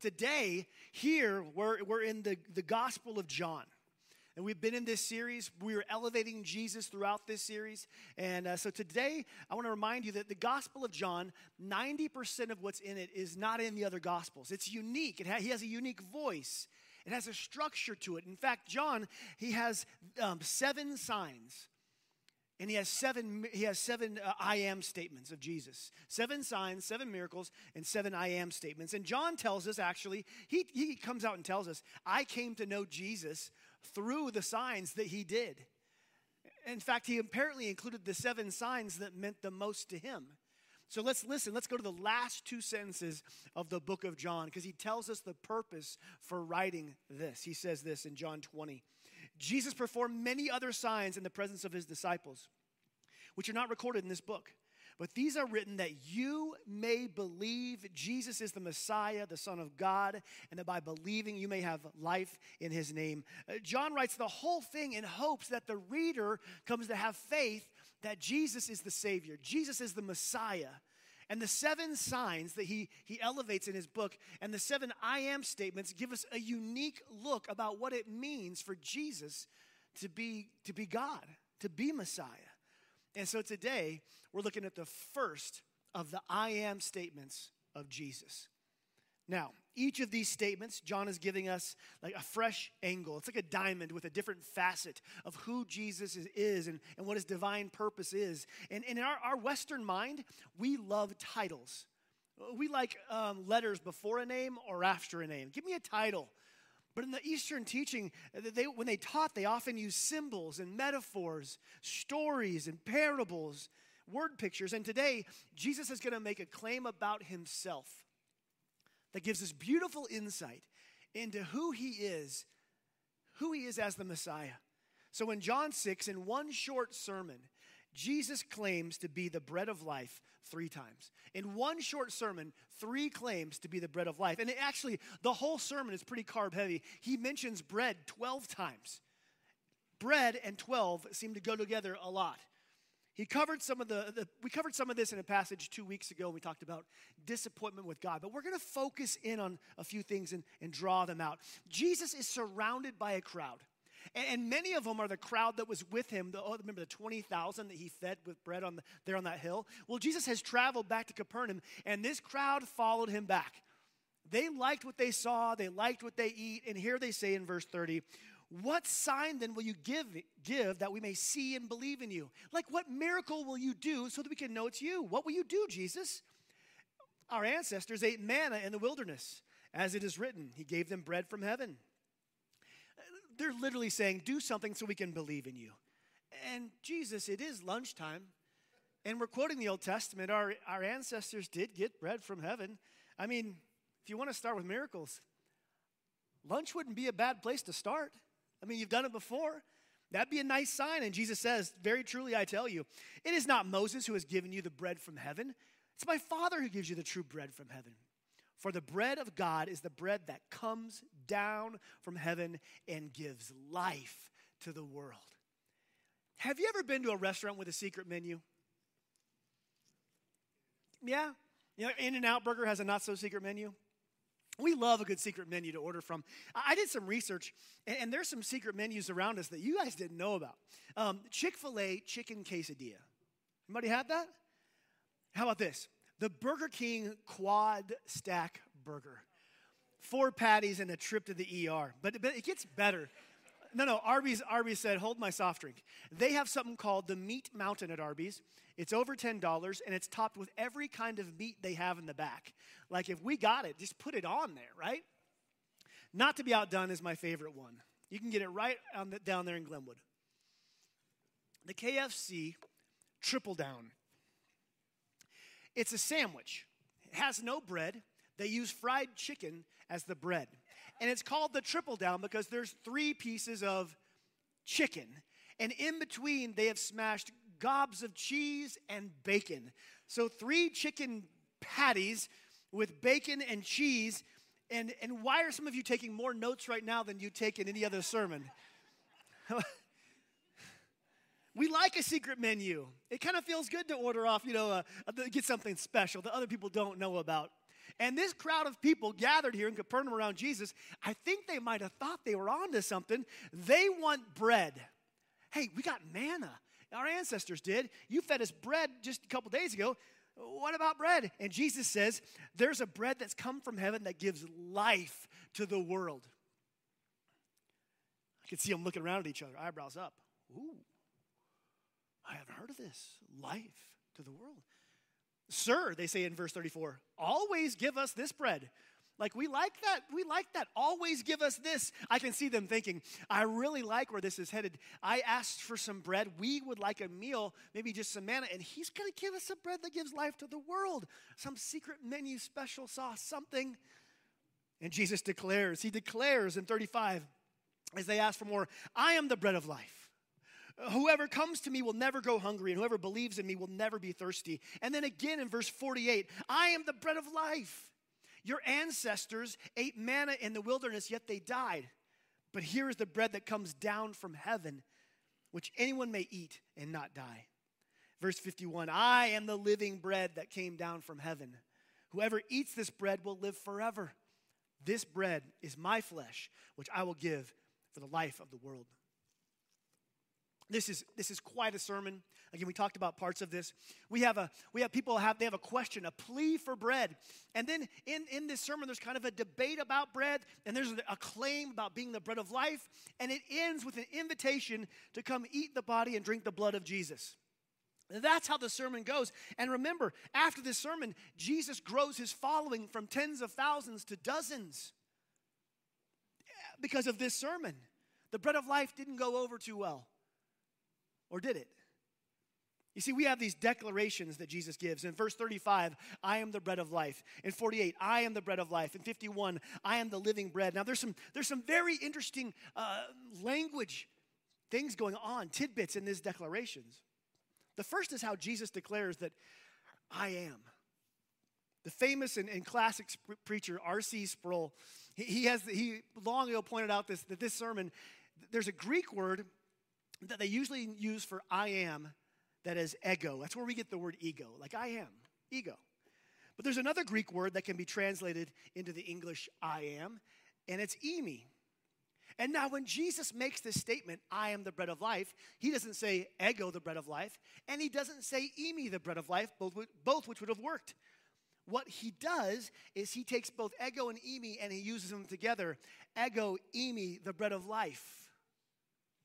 Today, here, we're, we're in the, the Gospel of John. And we've been in this series. We are elevating Jesus throughout this series. And uh, so today, I want to remind you that the Gospel of John, 90% of what's in it is not in the other Gospels. It's unique, it ha- he has a unique voice, it has a structure to it. In fact, John, he has um, seven signs. And he has seven, he has seven uh, I am statements of Jesus. Seven signs, seven miracles, and seven I am statements. And John tells us actually, he, he comes out and tells us, I came to know Jesus through the signs that he did. In fact, he apparently included the seven signs that meant the most to him. So let's listen. Let's go to the last two sentences of the book of John because he tells us the purpose for writing this. He says this in John 20 Jesus performed many other signs in the presence of his disciples, which are not recorded in this book. But these are written that you may believe Jesus is the Messiah, the Son of God, and that by believing you may have life in his name. Uh, John writes the whole thing in hopes that the reader comes to have faith that Jesus is the Savior, Jesus is the Messiah. And the seven signs that he, he elevates in his book and the seven I am statements give us a unique look about what it means for Jesus to be, to be God, to be Messiah. And so today, we're looking at the first of the I am statements of Jesus. Now, each of these statements, John is giving us like a fresh angle. It's like a diamond with a different facet of who Jesus is, and, and what his divine purpose is. And, and in our, our Western mind, we love titles. We like um, letters before a name or after a name. Give me a title. But in the Eastern teaching, they, when they taught, they often used symbols and metaphors, stories and parables, word pictures. And today, Jesus is going to make a claim about himself that gives us beautiful insight into who he is, who he is as the Messiah. So in John 6, in one short sermon, Jesus claims to be the bread of life three times. In one short sermon, three claims to be the bread of life. And actually, the whole sermon is pretty carb heavy. He mentions bread 12 times. Bread and 12 seem to go together a lot. He covered some of the, the, we covered some of this in a passage two weeks ago. We talked about disappointment with God, but we're going to focus in on a few things and, and draw them out. Jesus is surrounded by a crowd. And, many of them are the crowd that was with him. The, oh, remember the 20,000 that he fed with bread on the, there on that hill? Well, Jesus has traveled back to Capernaum, and this crowd followed him back. They liked what they saw, they liked what they eat, and here they say in verse 30, what sign then will you give, give that we may see and believe in you? Like, what miracle will you do so that we can know it's you? What will you do, Jesus? Our ancestors ate manna in the wilderness. As it is written, He gave them bread from heaven. They're literally saying, Do something so we can believe in you. And Jesus, it is lunchtime. And we're quoting the Old Testament. Our, our ancestors did get bread from heaven. I mean, if you want to start with miracles, lunch wouldn't be a bad place to start. I mean, you've done it before. That'd be a nice sign. And Jesus says, Very truly, I tell you, it is not Moses who has given you the bread from heaven, it's my Father who gives you the true bread from heaven. For the bread of God is the bread that comes down from heaven and gives life to the world. Have you ever been to a restaurant with a secret menu? Yeah? You know, In N Out Burger has a not so secret menu. We love a good secret menu to order from. I did some research, and, there's some secret menus around us that you guys didn't know about. Um, Chick fil A chicken quesadilla. Anybody had that? How about this? The Burger King quad stack burger. Four patties and a trip to the ER. But, but it gets better. No, no, Arby's, Arby's said, hold my soft drink. They have something called the Meat Mountain at Arby's. It's over $10 and it's topped with every kind of meat they have in the back. Like if we got it, just put it on there, right? Not to be outdone is my favorite one. You can get it right the, down there in Glenwood. The KFC Triple Down. It's a sandwich. It has no bread. They use fried chicken as the bread. And it's called the Triple Down because there's three pieces of chicken. And in between, they have smashed gobs of cheese and bacon. So, three chicken patties with bacon and cheese. And, and why are some of you taking more notes right now than you take in any other sermon? we like a secret menu. It kind of feels good to order off, you know, uh, get something special that other people don't know about. And this crowd of people gathered here in Capernaum around Jesus, I think they might have thought they were onto something. They want bread. Hey, we got manna. Our ancestors did. You fed us bread just a couple days ago. What about bread? And Jesus says, There's a bread that's come from heaven that gives life to the world. I can see them looking around at each other, eyebrows up. Ooh, I haven't heard of this. Life to the world. Sir, they say in verse 34, always give us this bread. Like we like that. We like that. Always give us this. I can see them thinking, I really like where this is headed. I asked for some bread. We would like a meal, maybe just some manna, and he's going to give us a bread that gives life to the world. Some secret menu special sauce, something. And Jesus declares, he declares in 35, as they ask for more, I am the bread of life. Whoever comes to me will never go hungry, and whoever believes in me will never be thirsty. And then again in verse 48, I am the bread of life. Your ancestors ate manna in the wilderness, yet they died. But here is the bread that comes down from heaven, which anyone may eat and not die. Verse 51 I am the living bread that came down from heaven. Whoever eats this bread will live forever. This bread is my flesh, which I will give for the life of the world. This is, this is quite a sermon. Again, we talked about parts of this. We have a we have people have they have a question, a plea for bread. And then in, in this sermon, there's kind of a debate about bread, and there's a claim about being the bread of life, and it ends with an invitation to come eat the body and drink the blood of Jesus. That's how the sermon goes. And remember, after this sermon, Jesus grows his following from tens of thousands to dozens because of this sermon. The bread of life didn't go over too well. Or did it? You see, we have these declarations that Jesus gives. In verse 35, I am the bread of life. In 48, I am the bread of life. In 51, I am the living bread. Now, there's some, there's some very interesting uh, language things going on, tidbits in these declarations. The first is how Jesus declares that I am. The famous and, and classic sp- preacher R.C. Sproul, he, he, has he long ago pointed out this that this sermon, there's a Greek word that they usually use for I am that is ego. That's where we get the word ego, like I am, ego. But there's another Greek word that can be translated into the English I am, and it's eimi. And now, when Jesus makes this statement, I am the bread of life, he doesn't say ego, the bread of life, and he doesn't say eimi, the bread of life, both, both which would have worked. What he does is he takes both ego and eimi and he uses them together. Ego, eimi, the bread of life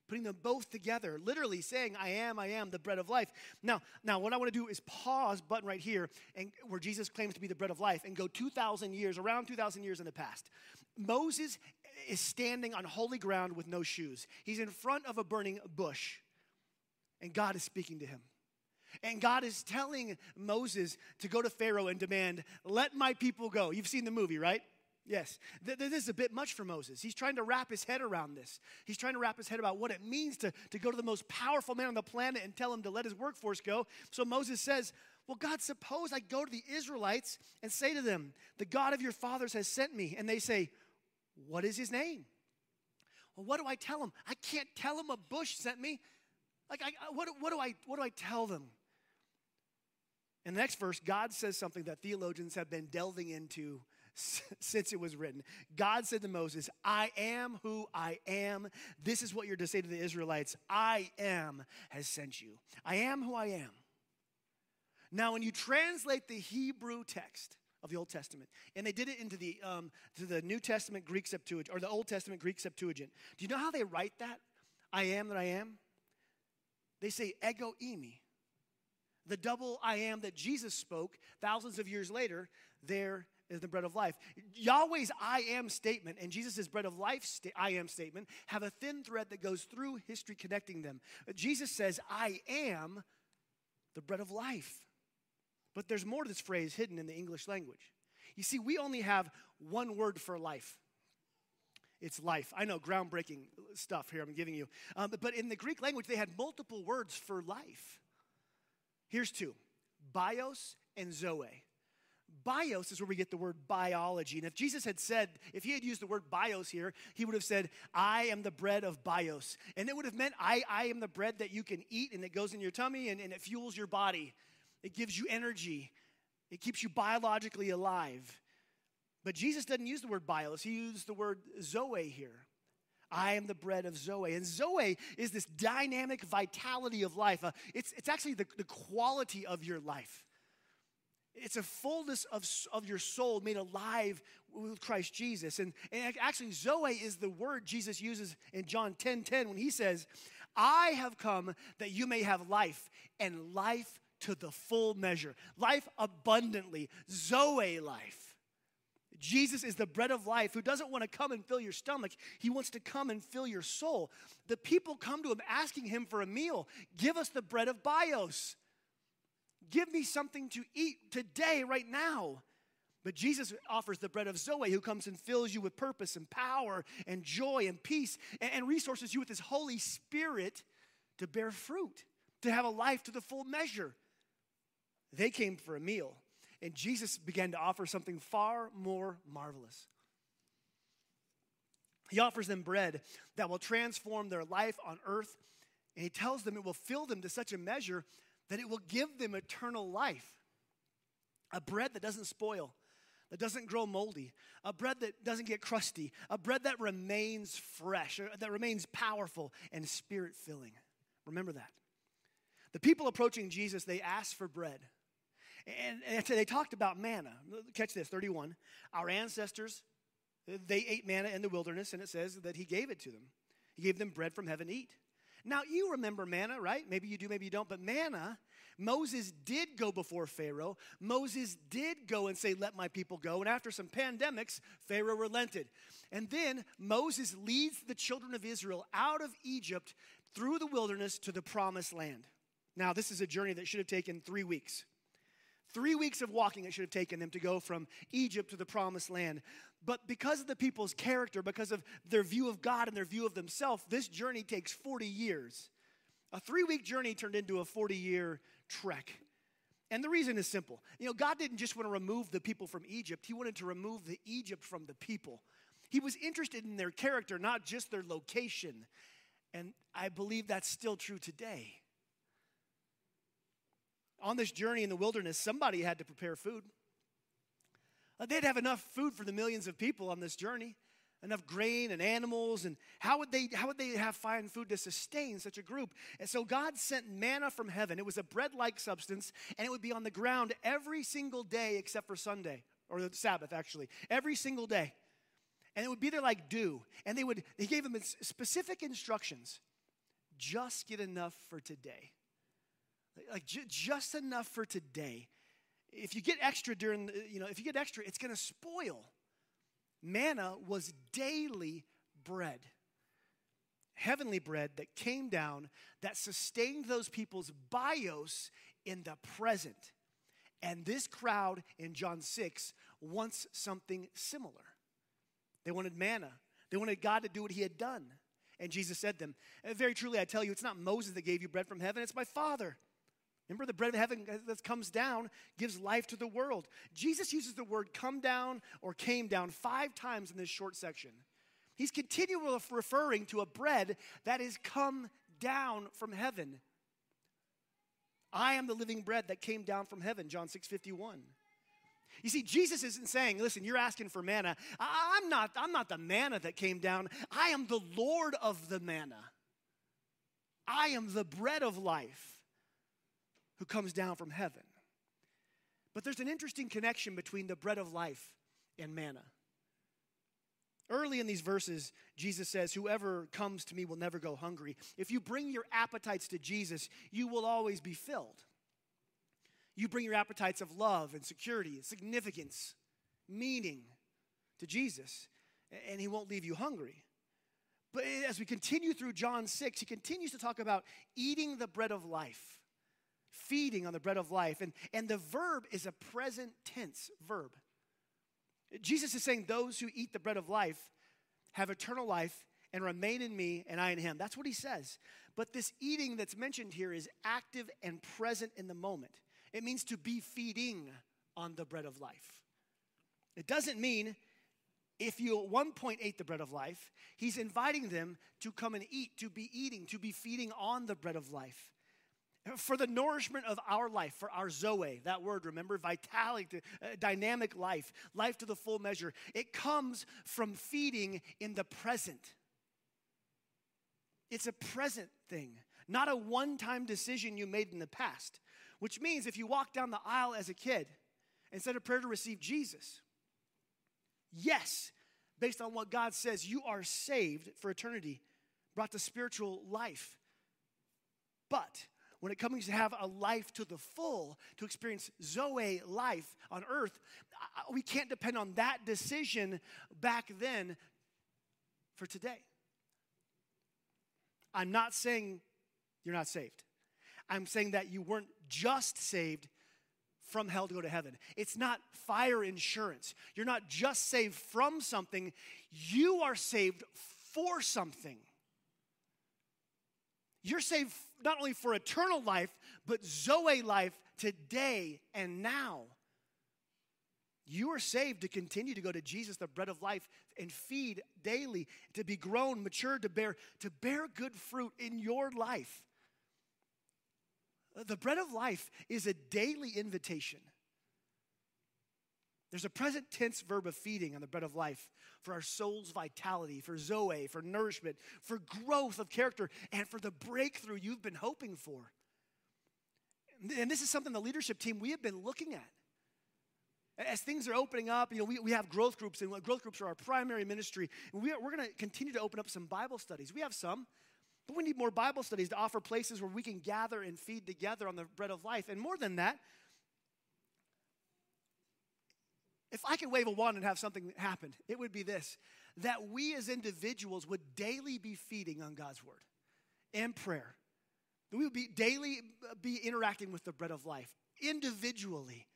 putting them both together, literally saying, I am, I am the bread of life. Now, now what I want to do is pause button right here and where Jesus claims to be the bread of life and go 2,000 years, around 2,000 years in the past. Moses is standing on holy ground with no shoes. He's in front of a burning bush, and God is speaking to him. And God is telling Moses to go to Pharaoh and demand, Let my people go. You've seen the movie, right? Yes, this is a bit much for Moses. He's trying to wrap his head around this. He's trying to wrap his head about what it means to, to go to the most powerful man on the planet and tell him to let his workforce go. So Moses says, Well, God, suppose I go to the Israelites and say to them, The God of your fathers has sent me. And they say, What is his name? Well, what do I tell them? I can't tell them a bush sent me. Like, I, what, what, do I, what do I tell them? In the next verse, God says something that theologians have been delving into since it was written. God said to Moses, I am who I am. This is what you're to say to the Israelites I am has sent you. I am who I am. Now, when you translate the Hebrew text, of the Old Testament, and they did it into the um, to the New Testament Greek Septuagint or the Old Testament Greek Septuagint. Do you know how they write that? I am that I am. They say ego eimi. The double I am that Jesus spoke thousands of years later, there is the bread of life. Yahweh's I am statement and Jesus' bread of life sta- I am statement have a thin thread that goes through history connecting them. Jesus says, I am the bread of life. But there's more to this phrase hidden in the English language. You see, we only have one word for life. It's life. I know, groundbreaking stuff here I'm giving you. Um, but in the Greek language, they had multiple words for life. Here's two bios and zoe. Bios is where we get the word biology. And if Jesus had said, if he had used the word bios here, he would have said, I am the bread of bios. And it would have meant, I, I am the bread that you can eat and it goes in your tummy and, and it fuels your body. It gives you energy, it keeps you biologically alive. But Jesus doesn't use the word bios, he used the word zoe here. I am the bread of Zoe. And Zoe is this dynamic vitality of life. Uh, it's, it's actually the, the quality of your life. It's a fullness of, of your soul made alive with Christ Jesus. And, and actually, Zoe is the word Jesus uses in John 10 10 when he says, I have come that you may have life and life to the full measure, life abundantly, Zoe life. Jesus is the bread of life who doesn't want to come and fill your stomach. He wants to come and fill your soul. The people come to him asking him for a meal. Give us the bread of bios. Give me something to eat today, right now. But Jesus offers the bread of Zoe, who comes and fills you with purpose and power and joy and peace and resources you with his Holy Spirit to bear fruit, to have a life to the full measure. They came for a meal, and Jesus began to offer something far more marvelous. He offers them bread that will transform their life on earth, and he tells them it will fill them to such a measure that it will give them eternal life. A bread that doesn't spoil, that doesn't grow moldy, a bread that doesn't get crusty, a bread that remains fresh, that remains powerful and spirit filling. Remember that. The people approaching Jesus, they asked for bread. And, they talked about manna. Catch this 31. Our ancestors, they ate manna in the wilderness, and it says that he gave it to them. He gave them bread from heaven to eat. Now, you remember manna, right? Maybe you do, maybe you don't. But manna, Moses did go before Pharaoh. Moses did go and say, Let my people go. And after some pandemics, Pharaoh relented. And then Moses leads the children of Israel out of Egypt through the wilderness to the promised land. Now, this is a journey that should have taken three weeks. Three weeks of walking it should have taken them to go from Egypt to the promised land. But because of the people's character, because of their view of God and their view of themselves, this journey takes 40 years. A three week journey turned into a 40 year trek. And the reason is simple. You know, God didn't just want to remove the people from Egypt, He wanted to remove the Egypt from the people. He was interested in their character, not just their location. And I believe that's still true today. On this journey in the wilderness, somebody had to prepare food. Uh, they'd have enough food for the millions of people on this journey, enough grain and animals, and how would they how would they have fine food to sustain such a group? And so God sent manna from heaven. It was a bread-like substance, and it would be on the ground every single day except for Sunday or the Sabbath, actually, every single day. And it would be there like dew. And they would he gave them specific instructions. Just get enough for today. Like just enough for today if you get extra during, you know, if you get extra, it's going to spoil. Manna was daily bread, heavenly bread that came down that sustained those people's bios in the present. And this crowd in John 6 wants something similar. They wanted manna, they wanted God to do what he had done. And Jesus said to them, Very truly, I tell you, it's not Moses that gave you bread from heaven, it's my Father. Remember, the bread of heaven that comes down gives life to the world. Jesus uses the word come down or came down five times in this short section. He's continually referring to a bread that is come down from heaven. I am the living bread that came down from heaven, John 6 51. You see, Jesus isn't saying, listen, you're asking for manna. I'm not, I'm not the manna that came down. I am the Lord of the manna. I am the bread of life who comes down from heaven. But there's an interesting connection between the bread of life and manna. Early in these verses, Jesus says, Whoever comes to me will never go hungry. If you bring your appetites to Jesus, you will always be filled. You bring your appetites of love and security, significance, meaning to Jesus, and He won't leave you hungry. But as we continue through John 6, He continues to talk about eating the bread of life feeding on the bread of life. And, and the verb is a present tense verb. Jesus is saying, Those who eat the bread of life have eternal life and remain in me and I in him. That's what he says. But this eating that's mentioned here is active and present in the moment. It means to be feeding on the bread of life. It doesn't mean if you at one point ate the bread of life, he's inviting them to come and eat, to be eating, to be feeding on the bread of life. For the nourishment of our life, for our Zoe, that word, remember, vitality, uh, dynamic life, life to the full measure, it comes from feeding in the present. It's a present thing, not a one time decision you made in the past, which means if you walk down the aisle as a kid and said a prayer to receive Jesus, yes, based on what God says, you are saved for eternity, brought to spiritual life. But when it comes to have a life to the full, to experience Zoe life on earth, we can't depend on that decision back then for today. I'm not saying you're not saved. I'm saying that you weren't just saved from hell to go to heaven. It's not fire insurance. You're not just saved from something, you are saved for something. You're saved not only for eternal life, but Zoe life today and now. You are saved to continue to go to Jesus, the bread of life, and feed daily, to be grown, mature, to bear, to bear good fruit in your life. The bread of life is a daily invitation. There's a present tense verb of feeding on the bread of life for our soul's vitality, for Zoe, for nourishment, for growth of character, and for the breakthrough you've been hoping for. And this is something the leadership team we have been looking at. As things are opening up, you know, we, we have growth groups, and growth groups are our primary ministry. And we are, we're going to continue to open up some Bible studies. We have some, but we need more Bible studies to offer places where we can gather and feed together on the bread of life. And more than that, if I could wave a wand and have something happen, it would be this that we as individuals would daily be feeding on God's word and prayer. We would be daily uh, be interacting with the bread of life individually.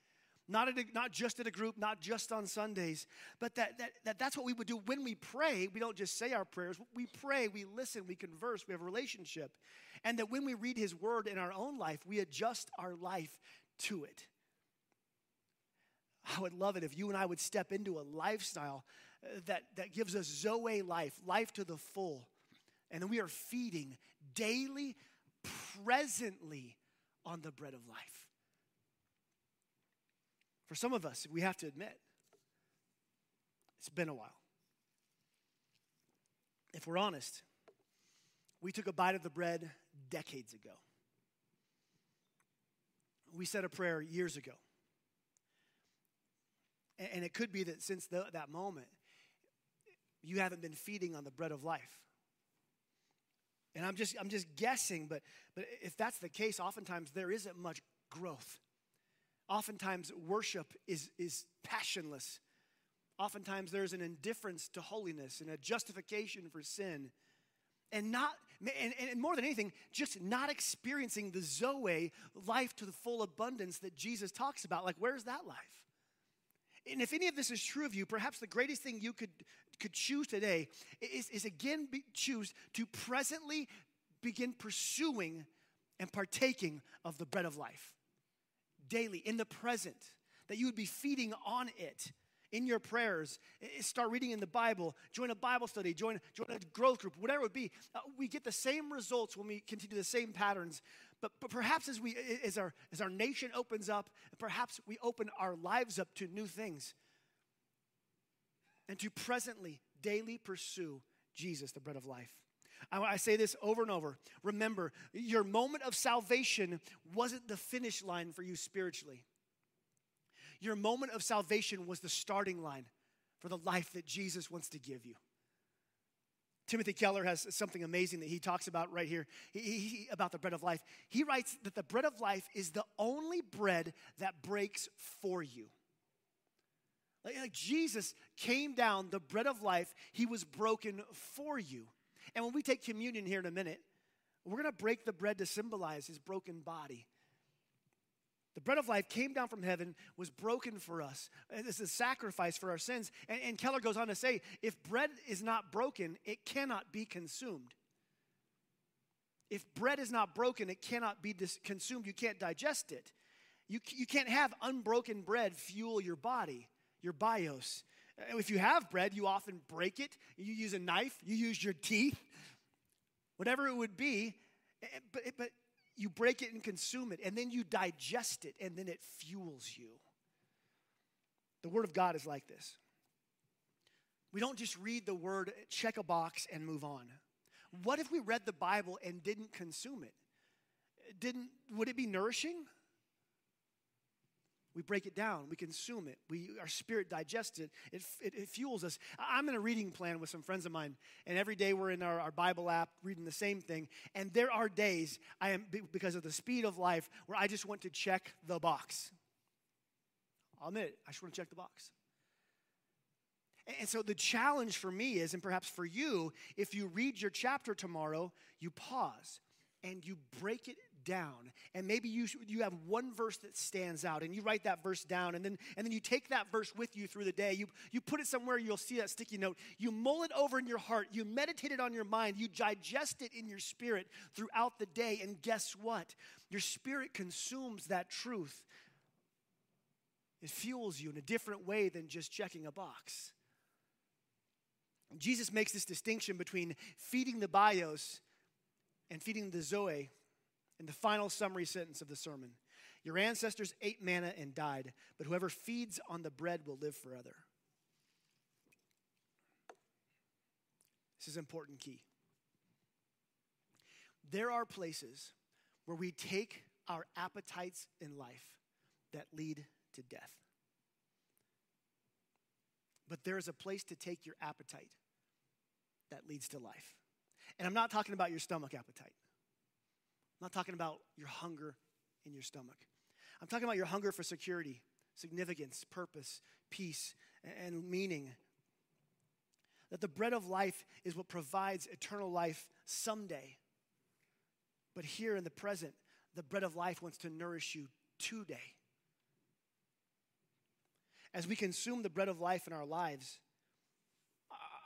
Not, a, not just at a group, not just on Sundays, but that, that, that that's what we would do when we pray. We don't just say our prayers. We pray, we listen, we converse, we have a relationship. And that when we read His Word in our own life, we adjust our life to it. I would love it if you and I would step into a lifestyle uh, that, that gives us Zoe life, life to the full. And we are feeding daily, presently on the bread of life. For some of us, we have to admit, it's been a while. If we're honest, we took a bite of the bread decades ago. We said a prayer years ago. And it could be that since the, that moment, you haven't been feeding on the bread of life. And I'm just, I'm just guessing, but, but if that's the case, oftentimes there isn't much growth. Oftentimes, worship is, is passionless. Oftentimes, there's an indifference to holiness and a justification for sin. And not, and, and more than anything, just not experiencing the Zoe life to the full abundance that Jesus talks about. Like, where's that life? And if any of this is true of you, perhaps the greatest thing you could, could choose today is, is again be, choose to presently begin pursuing and partaking of the bread of life daily in the present, that you would be feeding on it in your prayers. Start reading in the Bible, join a Bible study, join, join a growth group, whatever it would be. Uh, we get the same results when we continue the same patterns. But, but perhaps as, we, as, our, as our nation opens up, perhaps we open our lives up to new things and to presently, daily pursue Jesus, the bread of life. I, I say this over and over. Remember, your moment of salvation wasn't the finish line for you spiritually. Your moment of salvation was the starting line for the life that Jesus wants to give you. Timothy Keller has something amazing that he talks about right here he, he, about the bread of life. He writes that the bread of life is the only bread that breaks for you. Like, like Jesus came down, the bread of life, he was broken for you. And when we take communion here in a minute, we're going to break the bread to symbolize his broken body. The bread of life came down from heaven, was broken for us. It's a sacrifice for our sins. And, and, Keller goes on to say if bread is not broken, it cannot be consumed. If bread is not broken, it cannot be dis- consumed. You can't digest it. You, you can't have unbroken bread fuel your body, your bios. If you have bread, you often break it. You use a knife, you use your teeth, whatever it would be. Eh, but, but you break it and consume it, and then you digest it, and then it fuels you. The Word of God is like this. We don't just read the Word, check a box, and move on. What if we read the Bible and didn't consume it? Didn't, would it be nourishing? We break it down, we consume it, we, our spirit digests it. It, it, it fuels us. I'm in a reading plan with some friends of mine, and every day we're in our, our Bible app reading the same thing. And there are days, I am because of the speed of life, where I just want to check the box. I'll admit it, I just want to check the box. And so the challenge for me is, and perhaps for you, if you read your chapter tomorrow, you pause and you break it down. And maybe you, you have one verse that stands out and you write that verse down and then, and then you take that verse with you through the day. You, you put it somewhere you'll see that sticky note. You mull it over in your heart. You meditate it on your mind. You digest it in your spirit throughout the day. And guess what? Your spirit consumes that truth. It fuels you in a different way than just checking a box. Jesus makes this distinction between feeding the bios and feeding the zoe in the final summary sentence of the sermon. Your ancestors ate manna and died, but whoever feeds on the bread will live forever. This is important key. There are places where we take our appetites in life that lead to death. But there is a place to take your appetite that leads to life. And I'm not talking about your stomach appetite. I'm not talking about your hunger in your stomach. I'm talking about your hunger for security, significance, purpose, peace, and meaning. That the bread of life is what provides eternal life someday. But here in the present, the bread of life wants to nourish you today. As we consume the bread of life in our lives,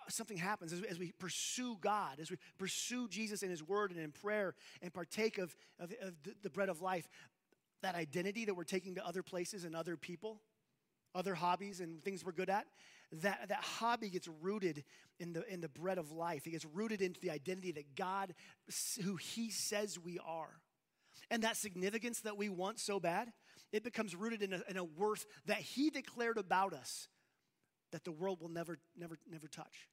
something happens as, as, we pursue God, as we pursue Jesus in His Word and in prayer and partake of, of, of the, the bread of life, that identity that we're taking to other places and other people, other hobbies and things we're good at, that, that hobby gets rooted in the, in the bread of life. It gets rooted into the identity that God, who He says we are. And that significance that we want so bad, it becomes rooted in a, in a worth that He declared about us that the world will never, never, never touch.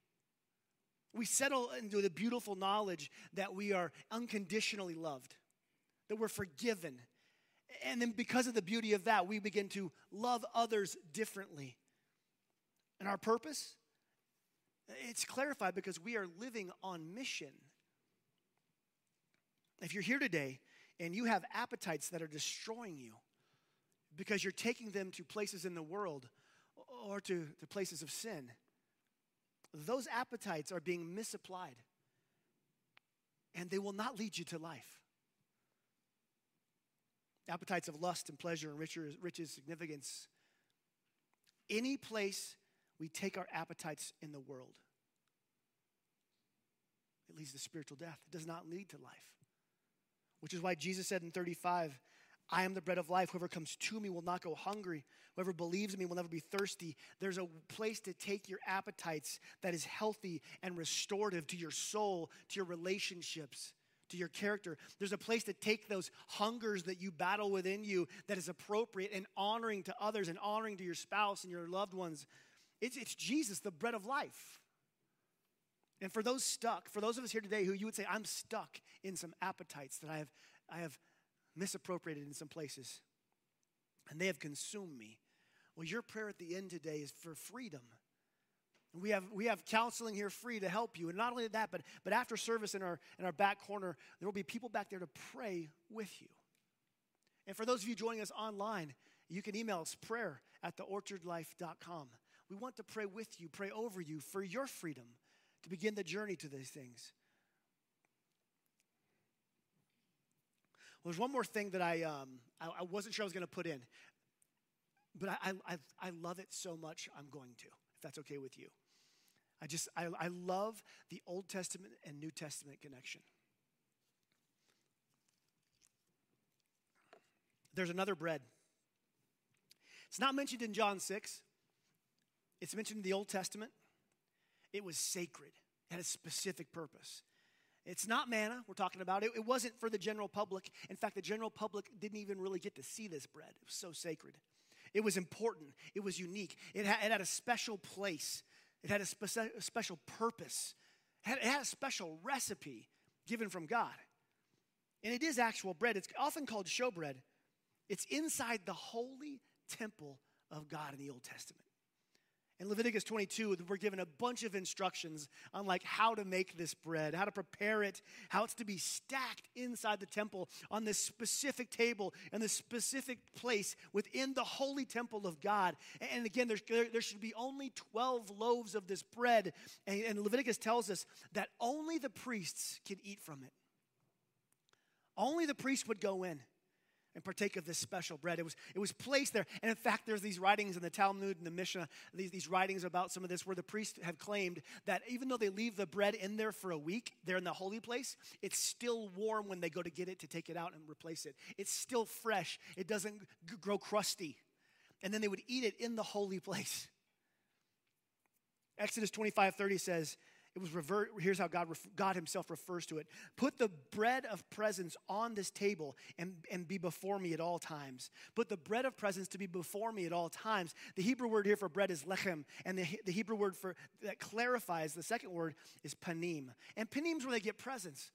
We settle into the beautiful knowledge that we are unconditionally loved, that we're forgiven. And then, because of the beauty of that, we begin to love others differently. And our purpose? It's clarified because we are living on mission. If you're here today and you have appetites that are destroying you because you're taking them to places in the world or to, to places of sin, those appetites are being misapplied and they will not lead you to life. Appetites of lust and pleasure and riches, riches significance. Any place we take our appetites in the world, it leads to spiritual death. It does not lead to life. Which is why Jesus said in 35, I am the bread of life. Whoever comes to me will not go hungry. Whoever believes in me will never be thirsty. There's a place to take your appetites that is healthy and restorative to your soul, to your relationships, to your character. There's a place to take those hungers that you battle within you that is appropriate and honoring to others and honoring to your spouse and your loved ones. It's, it's Jesus, the bread of life. And for those stuck, for those of us here today who you would say, I'm stuck in some appetites that I have, I have misappropriated in some places, and they have consumed me. Well, your prayer at the end today is for freedom. We have, we have counseling here free to help you. And not only that, but, but after service in our, in our back corner, there will be people back there to pray with you. And for those of you joining us online, you can email us prayer at theorchardlife.com. We want to pray with you, pray over you for your freedom to begin the journey to these things. Well, there's one more thing that I, um, I, I wasn't sure I was going to put in, but I, I, I love it so much, I'm going to, if that's okay with you. I just, I, I love the Old Testament and New Testament connection. There's another bread. It's not mentioned in John 6, it's mentioned in the Old Testament. It was sacred, it had a specific purpose. It's not manna we're talking about. It, it, wasn't for the general public. In fact, the general public didn't even really get to see this bread. It was so sacred. It was important. It was unique. It had, it had a special place. It had a, spe- a special purpose. It had, it had a special recipe given from God. And it is actual bread. It's often called showbread. It's inside the holy temple of God in the Old Testament. In Leviticus 22, we're given a bunch of instructions on like how to make this bread, how to prepare it, how it's to be stacked inside the temple on this specific table and this specific place within the holy temple of God. And again, there, there should be only 12 loaves of this bread. And, and Leviticus tells us that only the priests can eat from it. Only the priest would go in and partake of this special bread. It was, it was placed there. And in fact, there's these writings in the Talmud and the Mishnah, these, these writings about some of this where the priests have claimed that even though they leave the bread in there for a week, they're in the holy place, it's still warm when they go to get it to take it out and replace it. It's still fresh, it doesn't g- grow crusty. And then they would eat it in the holy place. Exodus 25 30 says, it was here's how God, God himself refers to it. Put the bread of presence on this table and, and be before me at all times. Put the bread of presence to be before me at all times. The Hebrew word here for bread is lechem, and the, the Hebrew word for that clarifies the second word is panim. And panim is where they get presence.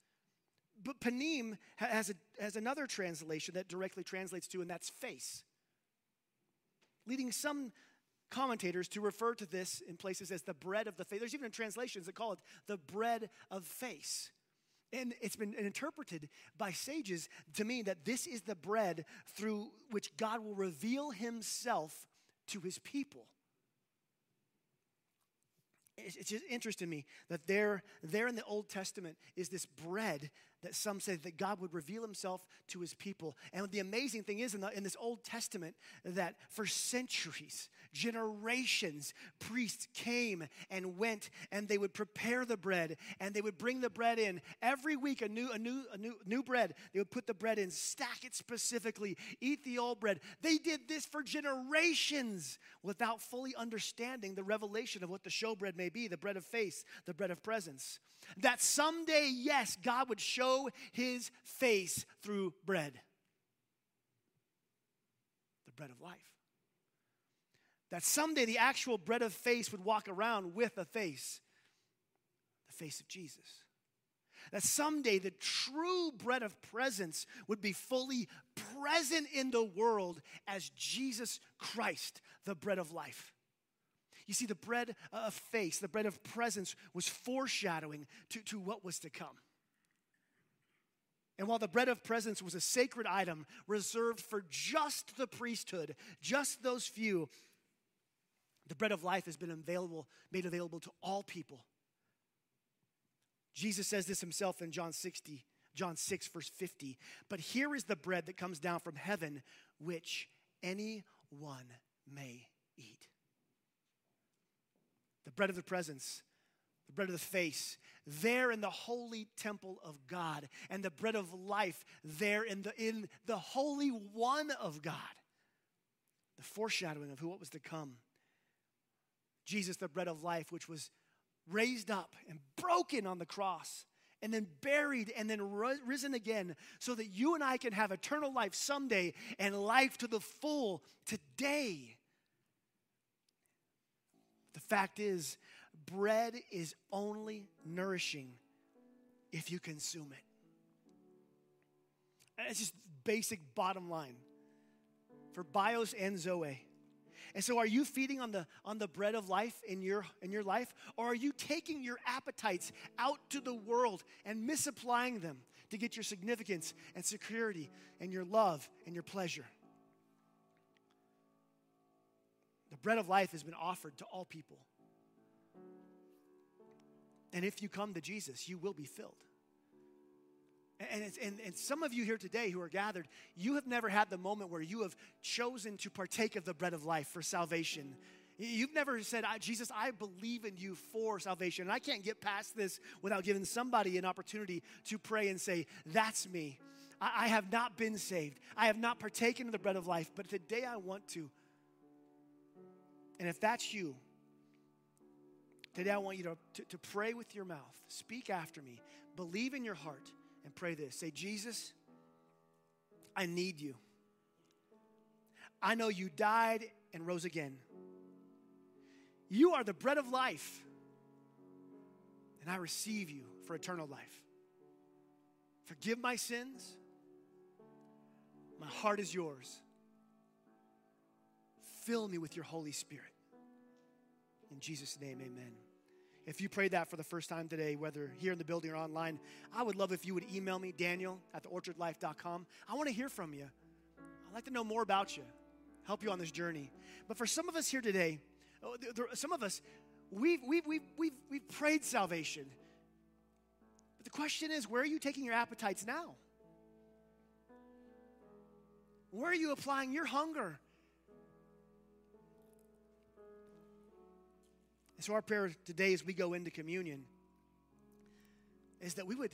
But panim has, a, has another translation that directly translates to, and that's face. Leading some commentators to refer to this in places as the bread of the face. There's even translations that call it the bread of face. And it's been interpreted by sages to mean that this is the bread through which God will reveal himself to his people. It's just interesting to me that there, there in the Old Testament is this bread that some say that God would reveal himself to his people. And the amazing thing is in, the, in this Old Testament that for centuries, generations, priests came and went and they would prepare the bread and they would bring the bread in every week a new a new a new new bread. They would put the bread in, stack it specifically, eat the old bread. They did this for generations without fully understanding the revelation of what the showbread may be, the bread of face, the bread of presence. That someday, yes, God would show his face through bread. The bread of life that someday the actual bread of face would walk around with a face, the face of Jesus. That someday the true bread of presence would be fully present in the world as Jesus Christ, the bread of life. You see, the bread of face, the bread of presence, was foreshadowing to, to what was to come. And while the bread of presence was a sacred item reserved for just the priesthood, just those few, the bread of life has been available, made available to all people. Jesus says this himself in John 60, John 6, verse 50. But here is the bread that comes down from heaven, which anyone may eat. The bread of the presence, the bread of the face, there in the holy temple of God, and the bread of life there in the, in the holy one of God. The foreshadowing of who what was to come. Jesus, the bread of life, which was raised up and broken on the cross and then buried and then risen again so that you and I can have eternal life someday and life to the full today. The fact is, bread is only nourishing if you consume it. It's just basic bottom line for bios and zoe. And so are you feeding on the on the bread of life in your in your life or are you taking your appetites out to the world and misapplying them to get your significance and security and your love and your pleasure? The bread of life has been offered to all people. And if you come to Jesus, you will be filled. And, and, and some of you here today who are gathered, you have never had the moment where you have chosen to partake of the bread of life for salvation. You've never said, Jesus, I believe in you for salvation. And I can't get past this without giving somebody an opportunity to pray and say, That's me. I, I have not been saved. I have not partaken of the bread of life, but today I want to. And if that's you, Today, I want you to, to, to pray with your mouth. Speak after me. Believe in your heart and pray this. Say, Jesus, I need you. I know you died and rose again. You are the bread of life, and I receive you for eternal life. Forgive my sins. My heart is yours. Fill me with your Holy Spirit. In Jesus' name, amen. If you prayed that for the first time today, whether here in the building or online, I would love if you would email me, Daniel at theorchardlife.com. I want to hear from you. I'd like to know more about you, help you on this journey. But for some of us here today, oh, some of us, we've, we've, we've, we've, we've prayed salvation. But the question is, where are you taking your appetites now? Where are you applying your hunger And so, our prayer today as we go into communion is that we would,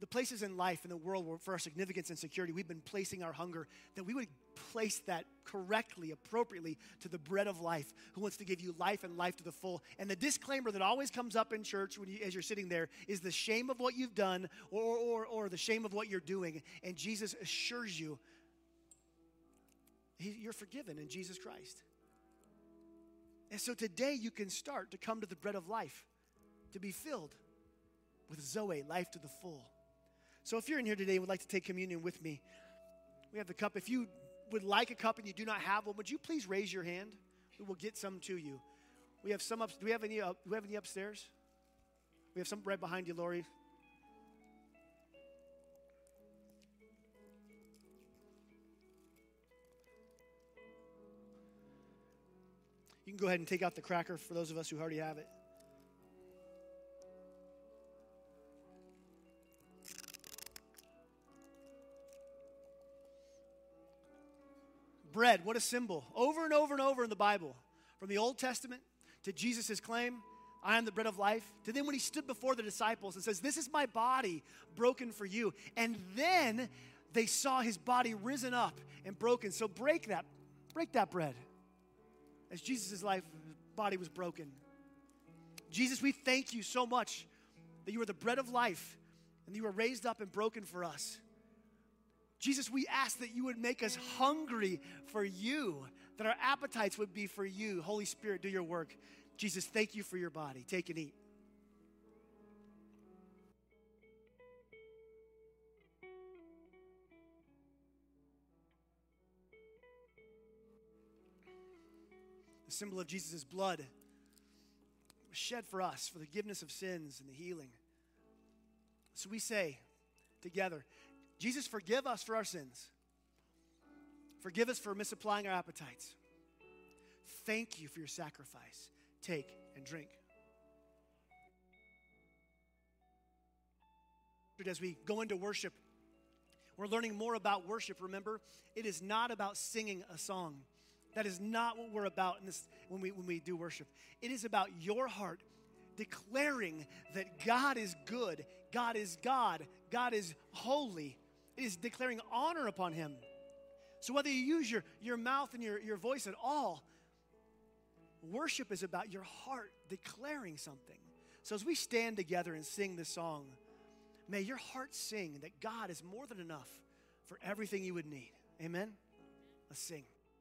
the places in life in the world where for our significance and security, we've been placing our hunger, that we would place that correctly, appropriately to the bread of life who wants to give you life and life to the full. And the disclaimer that always comes up in church when you, as you're sitting there is the shame of what you've done or, or, or the shame of what you're doing. And Jesus assures you he, you're forgiven in Jesus Christ. And so today you can start to come to the bread of life, to be filled with Zoe, life to the full. So if you're in here today and would like to take communion with me, we have the cup. If you would like a cup and you do not have one, would you please raise your hand? We will get some to you. We have some up. Do we have any? Uh, do we have any upstairs? We have some right behind you, Lori. You can go ahead and take out the cracker for those of us who already have it. Bread, what a symbol. Over and over and over in the Bible, from the Old Testament to Jesus' claim, I am the bread of life, to then when he stood before the disciples and says, This is my body broken for you. And then they saw his body risen up and broken. So break that, break that bread as Jesus' life, body was broken. Jesus, we thank you so much that you are the bread of life and you were raised up and broken for us. Jesus, we ask that you would make us hungry for you, that our appetites would be for you. Holy Spirit, do your work. Jesus, thank you for your body. Take and eat. The symbol of Jesus' blood was shed for us for the forgiveness of sins and the healing. So we say together, Jesus, forgive us for our sins. Forgive us for misapplying our appetites. Thank you for your sacrifice. Take and drink. As we go into worship, we're learning more about worship. Remember, it is not about singing a song. That is not what we're about in this when we when we do worship. It is about your heart declaring that God is good, God is God, God is holy. It is declaring honor upon him. So whether you use your, your mouth and your, your voice at all, worship is about your heart declaring something. So as we stand together and sing this song, may your heart sing that God is more than enough for everything you would need. Amen? Let's sing.